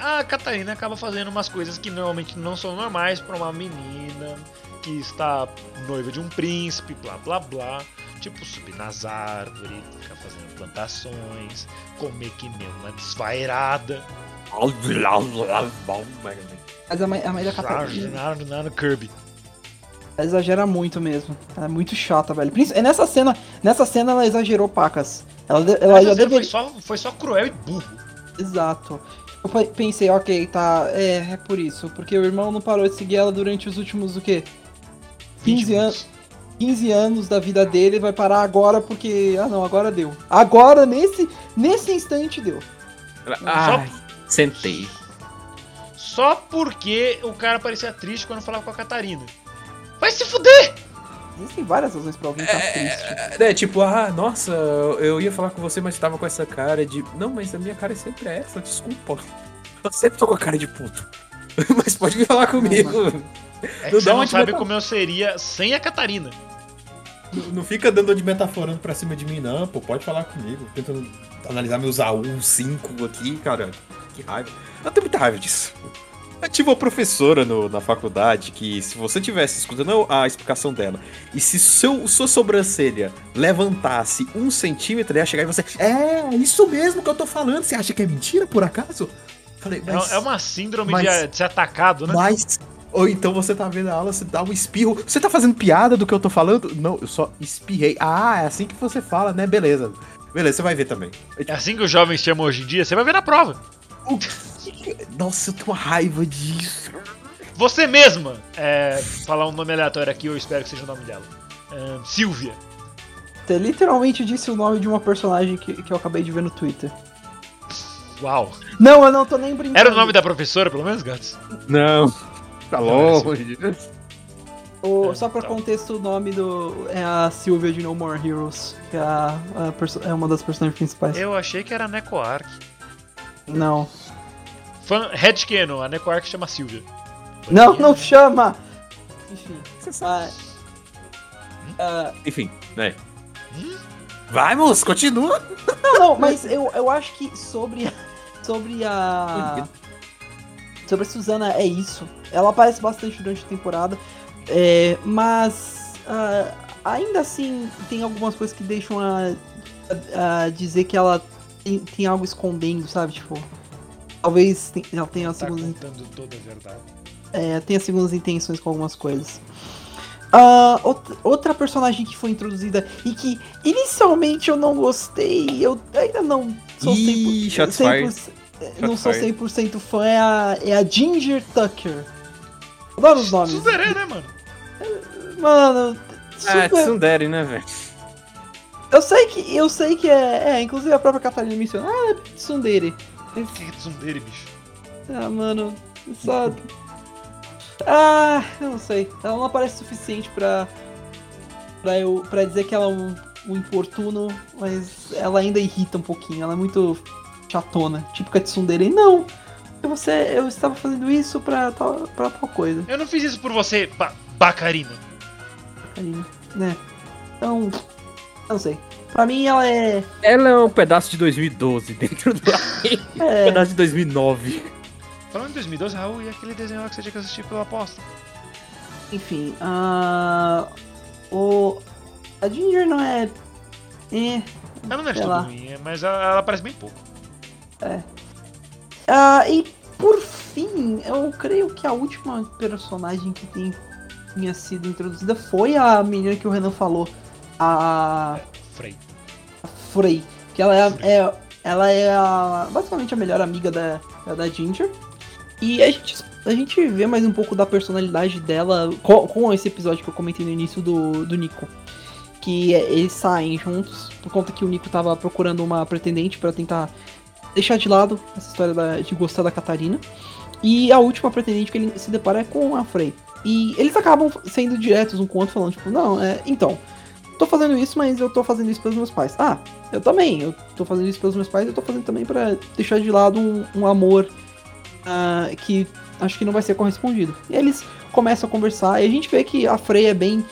a Catarina acaba fazendo umas coisas que normalmente não são normais pra uma menina que está noiva de um príncipe, blá blá blá. Tipo, subir nas árvores, ficar fazendo plantações, comer que nem uma desvairada. mas a mãe, a mãe da Catarina Kirby. ela exagera muito mesmo. Ela é muito chata, velho. É nessa cena, nessa cena ela exagerou pacas. Ela, ela já essa foi, só, foi só cruel e burro. Exato. Eu pe- pensei, ok, tá. É, é por isso. Porque o irmão não parou de seguir ela durante os últimos, o quê? 20 15 minutos. anos. 15 anos da vida dele vai parar agora porque. Ah não, agora deu. Agora, nesse, nesse instante, deu. Ai, sentei. Só porque o cara parecia triste quando falava com a Catarina. Vai se fuder! Existem várias razões pra alguém estar triste. É, né, tipo, ah, nossa, eu ia falar com você, mas tava com essa cara de. Não, mas a minha cara sempre é essa, desculpa. Eu sempre tô com a cara de puto. mas pode vir falar comigo. É que Não você não sabe como eu seria sem a Catarina. Não, não fica dando de metaforando pra cima de mim, não, pô. Pode falar comigo. Tentando analisar meus A1, 5 aqui, cara. Que raiva. Eu tenho muita raiva disso. Eu tive uma professora no- na faculdade que, se você tivesse escutando a explicação dela, e se seu, sua sobrancelha levantasse um centímetro, ela ia chegar e você. É, isso mesmo que eu tô falando. Você acha que é mentira, por acaso? Falei, É- mas. É uma síndrome mas- de, de ser atacado, né? Mas. Ou então você tá vendo a aula, você dá um espirro. Você tá fazendo piada do que eu tô falando? Não, eu só espirrei. Ah, é assim que você fala, né? Beleza. Beleza, você vai ver também. É assim que os jovens chamam hoje em dia, você vai ver na prova. Nossa, eu tenho uma raiva disso. Você mesma! É, falar um nome aleatório aqui, eu espero que seja o nome dela. Ahn, Silvia. Você literalmente disse o nome de uma personagem que, que eu acabei de ver no Twitter. Uau. Não, eu não tô nem brincando. Era o nome da professora, pelo menos, Gats? Não. Tá longe. O- só pra contexto, o nome do. É a Sylvia de No More Heroes, que é, a, a é uma das personagens principais. Eu achei que era Neko Arc. Não. Fan Headcanon, a Neko Arc chama Silvia. Não, não chama! Enfim. ah, ah, Enfim, né? Vai, moço, continua. não, não, mas eu, eu acho que sobre. Sobre a. Sobre a Suzana é isso. Ela aparece bastante durante a temporada. é, mas ah, ainda assim tem algumas coisas que deixam a, a- a dizer que ela tem, tem algo escondendo, sabe? Tipo. Talvez ela tenha Tá segundas, contando toda a verdade. é, tenha segundas intenções com algumas coisas. Ah, outra, outra personagem que foi introduzida e que inicialmente eu não gostei, eu ainda não sou Ih, 100%, shots 100% não sou 100% fã, é a, é a Ginger Tucker. Adoro os nomes. Suzerê, né, mano? Mano, Ah, super- Tsundere, né, velho? eu sei que eu sei que é, é, inclusive a própria Catarina menciona, ah, é Tsundere. O que é Tsundere, bicho? Ah, mano, só. Ah, eu não sei. Ela não aparece o suficiente pra. pra, eu, pra dizer que ela é um, um importuno, mas ela ainda irrita um pouquinho. Ela é muito chatona. Tipo a Tsundere. Não! Você, eu estava fazendo isso pra tal, pra tal coisa, Eu não fiz isso por você, ba Bacarina. Karina. Né? Então. Eu não sei. Pra mim ela é. Ela é um pedaço de 2012 dentro do anime. Um é pedaço de 2009. Falando em 2012, Raul, e aquele desenho lá que você tinha que assistir pela aposta? enfim. ah, o. A Ginger não é. É. Ela não é tudo ruim, é- mas ela, ela aparece bem pouco. Ah, e por fim, eu creio que a última personagem que tem, tinha sido introduzida foi a menina que o Renan falou, a Frey. Frey. Que ela é, é- ela é a- basicamente a melhor amiga da, da Ginger. E a gente, a gente vê mais um pouco da personalidade dela com, com esse episódio que eu comentei no início do, do Nico. Que é- eles saem juntos, por conta que o Nico tava procurando uma pretendente pra tentar deixar de lado essa história da- de gostar da Catarina. E a última pretendente que ele se depara é com a Frey. E eles acabam sendo diretos um com o outro, falando, tipo, não, é. Então, tô fazendo isso, mas eu tô fazendo isso pelos meus pais. Ah, eu também, eu tô fazendo isso pelos meus pais, eu tô fazendo também pra deixar de lado um, um amor ah, que acho que não vai ser correspondido. E eles começam a conversar, e a gente vê que a Frey é bem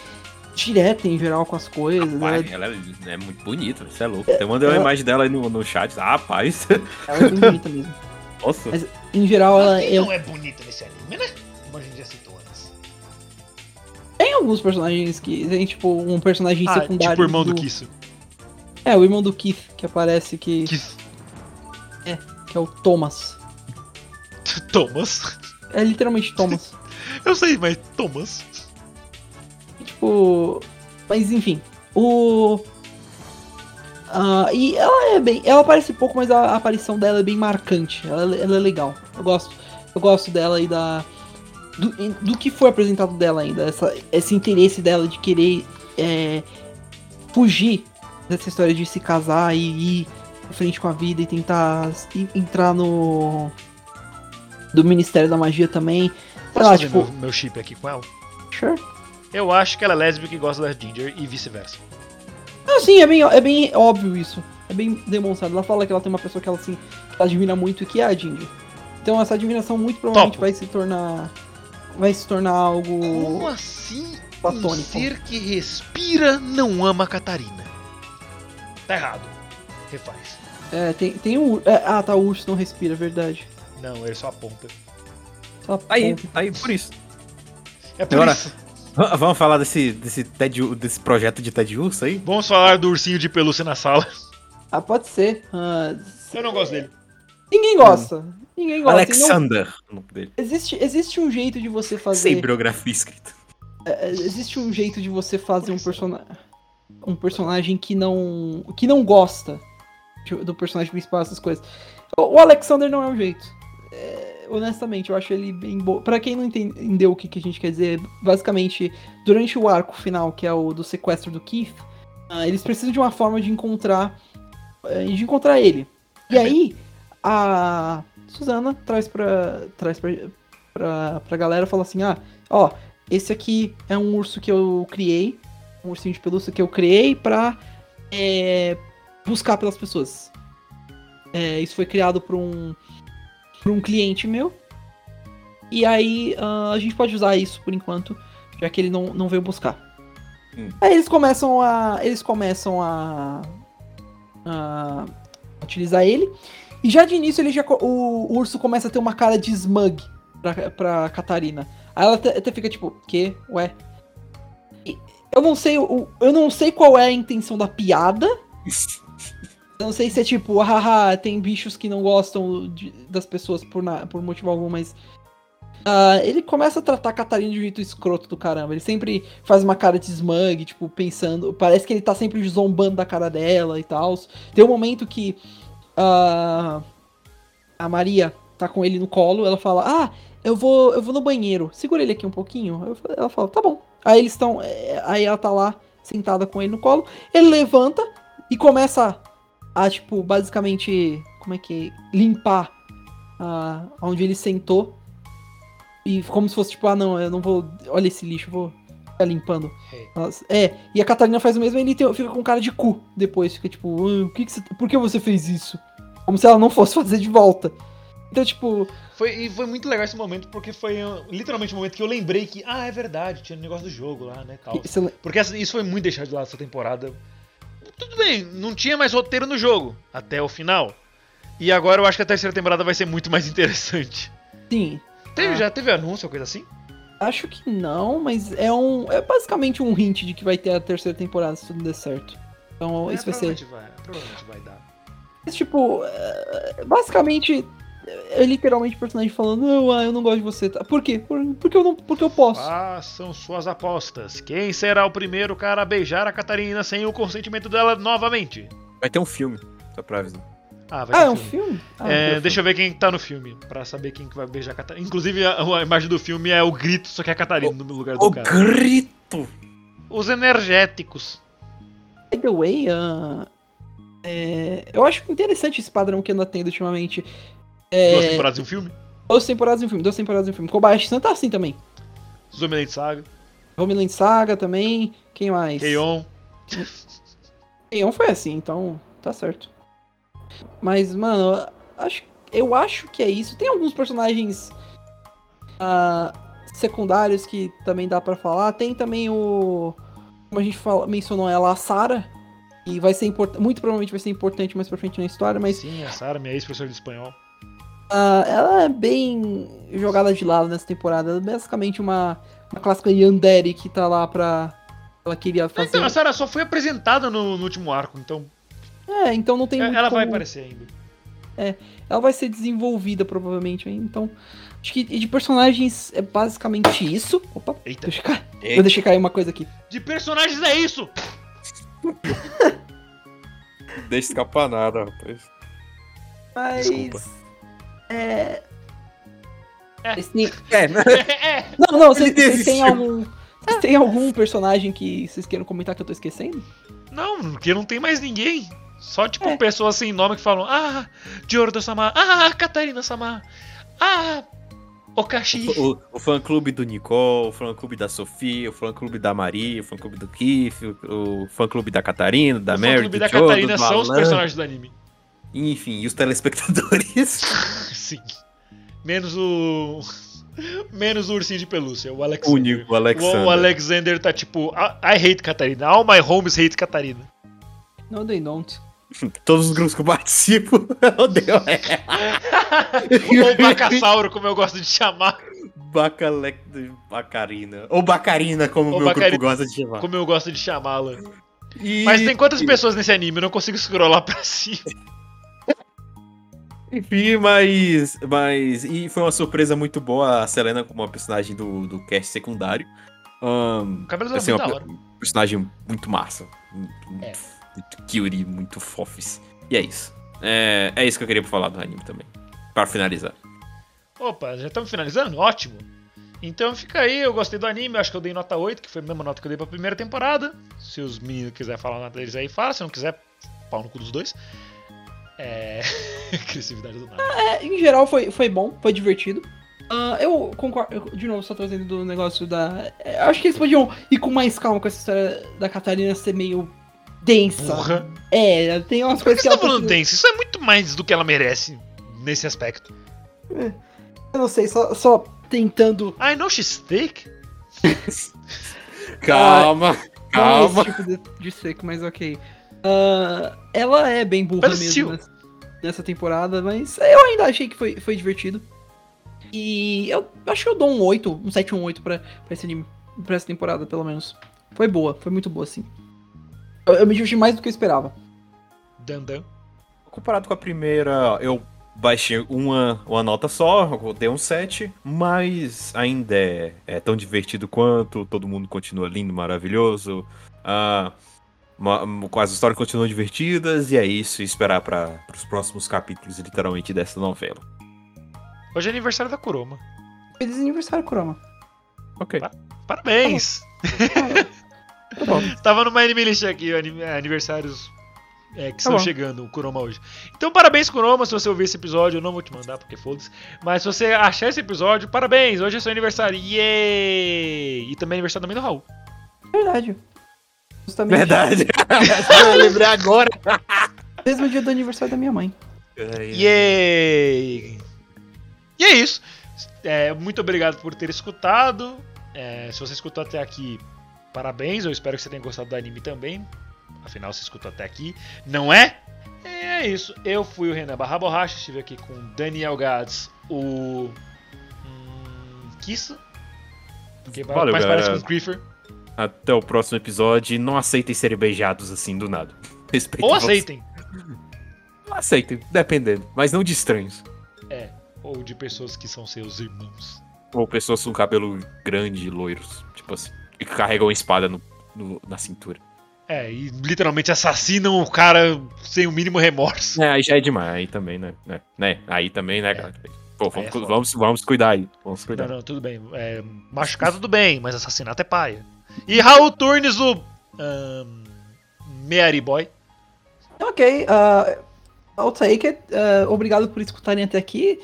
direta em geral com as coisas. Rapaz, ela, ela é muito bonita, você é louco. Até mandei uma ela- imagem dela aí no, no chat. Ah, rapaz. ela é bonita mesmo. Nossa. Mas em geral ela Quem é, não é bonita nesse anime, né? Como a gente já citou antes. Alguns personagens que tem tipo um personagem Ah, secundário. tipo o irmão do Kisso. É, o irmão do Keith que aparece que, Kiss. que é o Thomas. Thomas. É literalmente Thomas. Eu sei, mas Thomas. tipo, mas enfim, o ah, e ela é bem, ela aparece pouco, mas a aparição dela é bem marcante. Ela, ela é legal. Eu gosto, eu gosto dela e da do, do que foi apresentado dela ainda, essa, esse interesse dela de querer é, fugir dessa história de se casar e ir em frente com a vida e tentar entrar no do Ministério da Magia também. Sei lá, tipo, meu, meu chip aqui com ela? sure. Eu acho que ela é lésbica e gosta da Ginger e vice-versa. Ah, sim, é bem, é bem óbvio isso. É bem demonstrado. Ela fala que ela tem uma pessoa que ela, assim, que ela admira muito e que é a Ginger. Então essa admiração muito provavelmente Topo. vai se tornar. Vai se tornar algo. Como assim um platônico. ser que respira não ama a Catarina? Tá errado. Refaz. É, tem, tem um. é, ah, tá, o urso não respira, é verdade. Não, ele só aponta. Só Aí, ponto. aí, por isso. É por Agora- isso. Vamos falar desse, desse, Ted, desse projeto de Ted Urso aí? Vamos falar do ursinho de pelúcia na sala. Ah, pode ser. Ah, Eu não gosto dele. ninguém gosta. Ninguém gosta. E não- Alexander, o nome dele. existe, existe um jeito de você Sem fazer. biografia escrita. é, existe um jeito de você fazer um personagem. Um personagem que não. que não gosta do personagem principal, essas coisas. O, Alexander não é um jeito. É, honestamente, eu acho ele bem bom. Pra quem não entendeu o que, que a gente quer dizer, basicamente, durante o arco final, que é o do sequestro do Keith, ah, eles precisam de uma forma de encontrar. eh, de encontrar ele. E aí, a Suzana traz pra. traz pra, pra, pra galera e fala assim: ah, ó, esse aqui é um urso que eu criei. Um ursinho de pelúcia que eu criei pra é, buscar pelas pessoas. É, isso foi criado por um, por um cliente meu. E aí ah, a gente pode usar isso por enquanto, já que ele não, não veio buscar. Hum. Aí eles começam a. Eles começam a. a utilizar ele. E já de início ele já. O, o urso começa a ter uma cara de smug pra, pra Catarina. Aí ela até, fica tipo, que? Ué? E Eu não sei. o- Eu não sei qual é a intenção da piada. Eu não sei se é tipo, haha, tem bichos que não gostam de- das pessoas por, na- por motivo algum, mas. ah, ele começa a tratar a Catarina de um jeito escroto do caramba. Ele sempre faz uma cara de smug, tipo, pensando. Parece que ele tá sempre zombando da cara dela e tal. Tem um momento que ah, a Maria tá com ele no colo, ela fala: Ah, eu vou, eu vou no banheiro, segura ele aqui um pouquinho. Ela fala: Tá bom. Aí eles estão. Aí ela tá lá sentada com ele no colo. Ele levanta e começa a, tipo, basicamente. Como é que é? Limpar ah, onde ele sentou. E como se fosse tipo, ah não, eu não vou. Olha esse lixo, vou ficar limpando. Nossa, É, e a Catarina faz o mesmo e ele tem- fica com cara de cu depois. Fica tipo, "Ah, o que que você- por que você fez isso? Como se ela não fosse fazer de volta. Então, tipo, Foi, e foi muito legal esse momento, porque foi uh, literalmente o momento que eu lembrei que, ah, é verdade, tinha um negócio do jogo lá, né, tal. você- Porque essa- isso foi muito deixado de lado essa temporada. Tudo bem, não tinha mais roteiro no jogo, até o final. E agora eu acho que a terceira temporada vai ser muito mais interessante. sim, Teve, Ah. Já teve anúncio ou coisa assim? Acho que não, mas é um. É basicamente um hint de que vai ter a terceira temporada se tudo der certo. Então, É, isso vai ser. provavelmente vai, provavelmente vai dar. Mas, tipo, é, basicamente. É literalmente o personagem falando, não, ah, eu não gosto de você. tá? Por quê? Por, porque eu não. Porque eu posso. Façam suas apostas. Quem será o primeiro cara a beijar a Catarina sem o consentimento dela novamente? Vai ter um filme, só pra avisar. Ah, vai Ah, ter é um filme. filme? Ah, É, deixa eu ver quem tá no filme, pra saber quem que vai beijar a Catarina. Inclusive, a, a imagem do filme é o grito, só que é a Catarina no lugar do O cara. grito! Os energéticos. By the way, ah, é, eu acho interessante esse padrão que anda tendo ultimamente. É, Duas temporadas em um filme. duas temporadas em um filme, duas temporadas em um filme. Kobayashi-san tá assim também. Zombieland Saga, Homeland Saga também. Quem mais? Keion. Keion foi assim, então tá certo. Mas, mano, eu acho, eu acho que é isso. Tem alguns personagens ah, secundários que também dá pra falar. Tem também o. Como a gente fala, mencionou ela, a Sarah. E vai ser importante. Muito provavelmente vai ser importante mais pra frente na história, mas Sim, a Sarah, minha ex-professora de espanhol. ah, ela é bem jogada de lado nessa temporada. Ela é basicamente uma, uma clássica Yandere que tá lá pra. Ela queria fazer. Então, a Sarah só foi apresentada no, no último arco, então É, então não tem muito ela vai como- aparecer ainda. ela vai ser desenvolvida provavelmente aí. Então, acho que de personagens é basicamente isso. Opa, Eita. deixa eu cair. Eu deixei cair uma coisa aqui. De personagens é isso! Deixa escapar nada, rapaz. Mas. Desculpa. É. É. É, né? É, é. Não, não, vocês, vocês têm algum. Vocês têm algum personagem que vocês queiram comentar que eu tô esquecendo? Não, porque não tem mais ninguém. Só, tipo, É. pessoas sem nome que falam Ah, Giordo-sama, ah, Catarina-sama, ah, Okashi. O, o fã-clube do Nicole, o fã-clube da Sofia, o fã-clube da Maria, o fã-clube do Keith, o, o fã-clube da Catarina, da o Mary, fã-clube do da Jodo, Catarina são os personagens do anime. Enfim, e os telespectadores. Sim. Menos o. Menos o ursinho de pelúcia, o Alexander. Único, o Alexander. O, o Alexander tá tipo, I, I hate Catarina. All my homes hate Catarina. No, they don't. Todos os grupos que eu participo, eu odeio ela. Ou Bacassauro, como eu gosto de chamar. Bacalec... Bacarina. Ou Bacarina, como o meu Bacarina. grupo gosta de chamar. Como eu gosto de chamá-la. E- Mas tem quantas pessoas nesse anime? Eu não consigo scrollar pra cima. Enfim, mas, mas. E foi uma surpresa muito boa a Selena como uma personagem do, do cast secundário. O cabelo é assim, muito uma personagem muito massa. Muito, muito, É. muito cutie, muito fofis. E é isso. É, é isso que eu queria falar do anime também. Pra finalizar. Opa, já estamos finalizando? Ótimo. Então fica aí, eu gostei do anime, eu acho que eu dei nota 8, que foi a mesma nota que eu dei pra primeira temporada. Se os meninos quiserem falar nota deles aí, fala. Se não quiser, pau no cu dos dois. É. Agressividade do nada. É, em geral foi, foi bom, foi divertido. Ah, eu concordo, eu, de novo, só trazendo do negócio da. é, acho que eles podiam ir com mais calma com essa história da Catarina ser meio densa. Porra. É, tem umas Por que coisas você que tá ela falando precisa- denso? Isso é muito mais do que ela merece nesse aspecto. Eu não sei, só, só tentando. I know she's thick. Calma, Não calma. esse tipo de, de seco, mas ok. Ah, ela é bem burra But mesmo nessa, nessa temporada, mas eu ainda achei que foi, foi divertido. E eu acho que eu dou um 8, um 7 um 8 pra, pra esse anime, pra essa temporada, pelo menos. Foi boa, foi muito boa, sim. Eu, eu me diverti mais do que eu esperava. Dandan. Comparado com a primeira, eu baixei uma, uma nota só, eu dei um 7, mas ainda é, é tão divertido quanto, todo mundo continua lindo, maravilhoso. Ah, as histórias continuam divertidas, e é isso, esperar para os próximos capítulos, literalmente, dessa novela. Hoje é aniversário da Kuroma. Feliz aniversário, Kurama. Ok. Parabéns! Tá bom. Tava no My Anime List aqui, ani- aniversários é, que Tá estão bom. chegando, o Kuroma hoje. Então, parabéns, Kuroma, se você ouvir esse episódio. Eu não vou te mandar, porque foda-se. Mas se você achar esse episódio, parabéns! Hoje é seu aniversário. Yay! E também é aniversário também do Raul. Verdade. Justamente. Verdade. eu lembrei agora. Mesmo dia do aniversário da minha mãe. Yay! E é isso. É, muito obrigado por ter escutado. É, se você escutou até aqui, parabéns. Eu espero que você tenha gostado do anime também. Afinal, você escutou até aqui, não é? É isso. Eu fui o Renan Barra Borracha. Estive aqui com o Daniel Gads, o. Hum, Kissa. Que Valeu, mais parece galera. com o Creeper. Até o próximo episódio, e não aceitem serem beijados assim do nada. Respeitem Ou aceitem. Aceitem, dependendo, mas não de estranhos. É. Ou de pessoas que são seus irmãos. Ou pessoas com cabelo grande, loiros, tipo assim, e que carregam uma espada no, no- na cintura. É, e literalmente assassinam o cara sem o mínimo remorso. É, aí já é demais, aí também, né? né, né? Aí também, né, cara? Pô, vamos, é vamos, vamos cuidar aí. Vamos cuidar. Não, não, tudo bem. É, machucar tudo bem, mas assassinato é paia. E Raul Turnes, o. Um, Meari Boy. Ok, uh, I'll take it. Uh, obrigado por escutarem até aqui.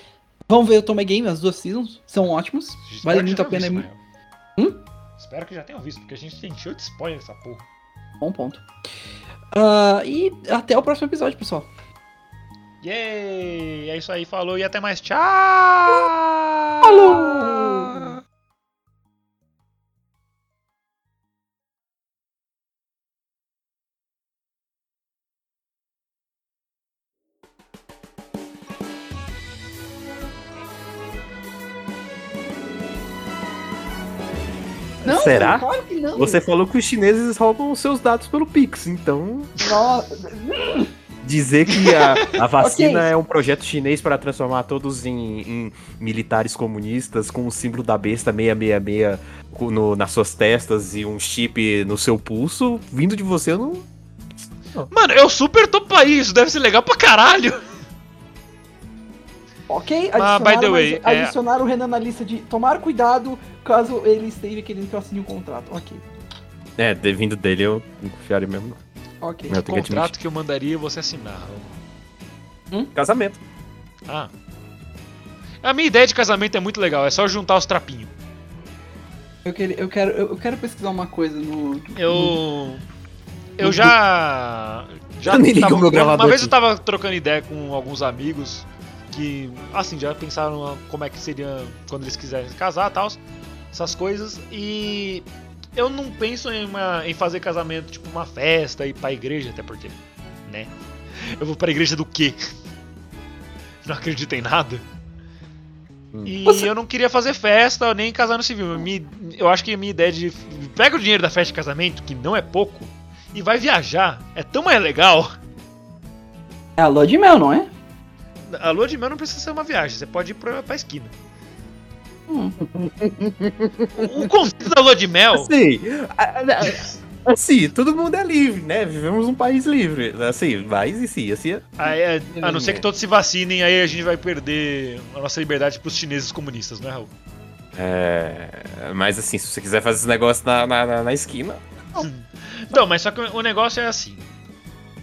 Vão ver o Tome Game, as duas seasons. São ótimos. Vale muito a pena. É tenham Espero que já tenham visto, porque a gente encheu de spoiler essa porra. bom ponto. Uh, e até o próximo episódio, pessoal. Yay! É isso aí, falou e até mais. Tchau! Falou! Não, Será? Claro que não. Você falou que os chineses roubam os seus dados pelo Pix, então Nossa, dizer que a, a vacina Ok. é um projeto chinês para transformar todos em, em militares comunistas com o símbolo da besta 666 no- nas suas testas e um chip no seu pulso, vindo de você, eu não. Mano, eu super toparia, isso deve ser legal pra caralho. Ok, Ah, by the adicionaram, way, mas é- o Renan na lista de tomar cuidado caso ele esteja querendo que eu assine um contrato. Ok, É, de- vindo dele eu não confiaria mesmo. ok. Eu tenho que Contrato que eu mandaria você assinar. Raul. Casamento. Ah. A minha ideia de casamento é muito legal, é só juntar os trapinhos. Eu, quero, eu, quero, eu quero pesquisar uma coisa no. Eu. Eu já. Já Eu nem tava- o meu gravador Uma vez aqui. eu tava trocando ideia com alguns amigos que, assim, já pensaram como é que seria quando eles quiserem se casar e tal, essas coisas. E eu não penso em, uma- em fazer casamento, tipo, uma festa e ir pra igreja, até porque, né? Eu vou pra igreja do quê? Não acredito em nada. Hum. E Você- eu não queria fazer festa nem casar no civil. Me- eu acho que a minha ideia de. Pega o dinheiro da festa de casamento, que não é pouco, e vai viajar. É tão mais legal. É a lua de mel, não é? A lua de mel não precisa ser uma viagem, você pode ir pra, pra esquina. Hum. O conceito da lua de mel. A- a- Assim, todo mundo é livre, né? Vivemos num país livre. Assim, mas e sim, assim. Aí, é, a não ser que todos se vacinem, aí a gente vai perder a nossa liberdade pros chineses comunistas, não é, Raul? É. Mas assim, se você quiser fazer esse negócio na, na, na- na esquina. Não, mas só que o negócio é assim.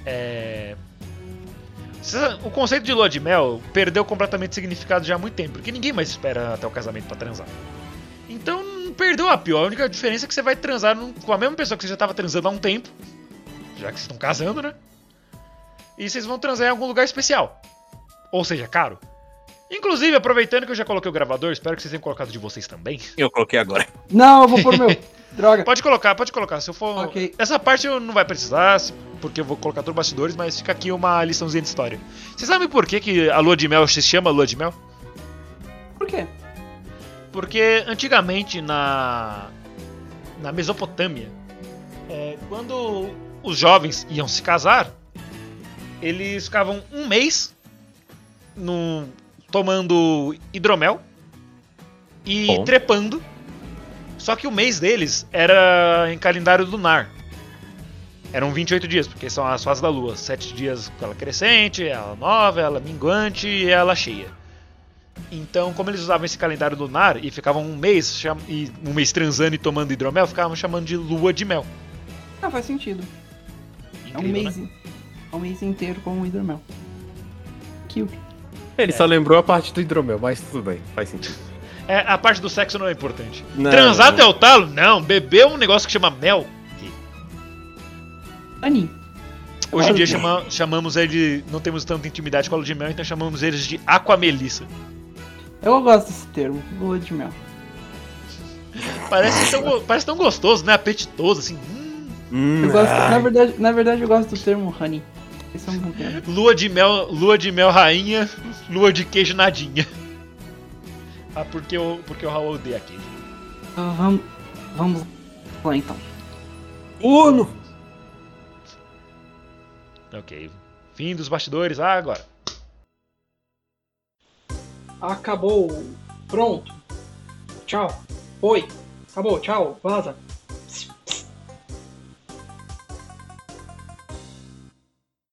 É. O conceito de lua de mel perdeu completamente significado já há muito tempo, porque ninguém mais espera até o casamento pra transar. Então perdeu a pior. A única diferença é que você vai transar com a mesma pessoa que você já tava transando há um tempo, já que vocês estão casando, né? E vocês vão transar em algum lugar especial. Ou seja, caro. Inclusive, aproveitando que eu já coloquei o gravador, espero que vocês tenham colocado de vocês também. Eu coloquei agora. Não, eu vou pôr meu. Droga. Pode colocar, pode colocar. Se eu for. Ok. Essa parte eu não vai precisar, porque eu vou colocar todos os bastidores, mas fica aqui uma liçãozinha de história. Vocês sabem por que, que a lua de mel se chama lua de mel? Por quê? Porque antigamente na. na Mesopotâmia, é, quando os jovens iam se casar, eles ficavam um mês no, tomando hidromel e Bom. trepando. Só que o mês deles era em calendário lunar. Eram 28 dias, porque são as fases da lua. 7 dias com ela crescente, ela nova, ela minguante e ela cheia. Então, como eles usavam esse calendário lunar e ficavam um mês, e um mês transando e tomando hidromel, ficavam chamando de lua de mel. Ah, faz sentido. É um Incrível, mês. né? É um mês inteiro com o hidromel. Cute. Ele só lembrou a parte do hidromel, mas tudo bem, faz sentido. É, a parte do sexo não é importante. Não, Transar até o talo? Não. Beber um negócio que chama mel. Ani. Hoje em dia chama- chamamos ele de. Não temos tanta intimidade com a lua de mel, então chamamos eles de aquamelissa. Eu gosto desse termo, lua de mel. Parece tão, parece tão gostoso, né? Apetitoso, assim. Hum, Eu gosto, ai. na, verdade, na verdade, eu gosto do termo honey. Esse é um lua de mel, lua de mel rainha, lua de queijo nadinha. Ah, porque o, porque o Raul odeia queijo. Então, vamos, vamos lá então. Uno! Ok. Fim dos bastidores, ah, agora. Acabou. Pronto. Tchau. Oi. Acabou. Tchau. Vaza.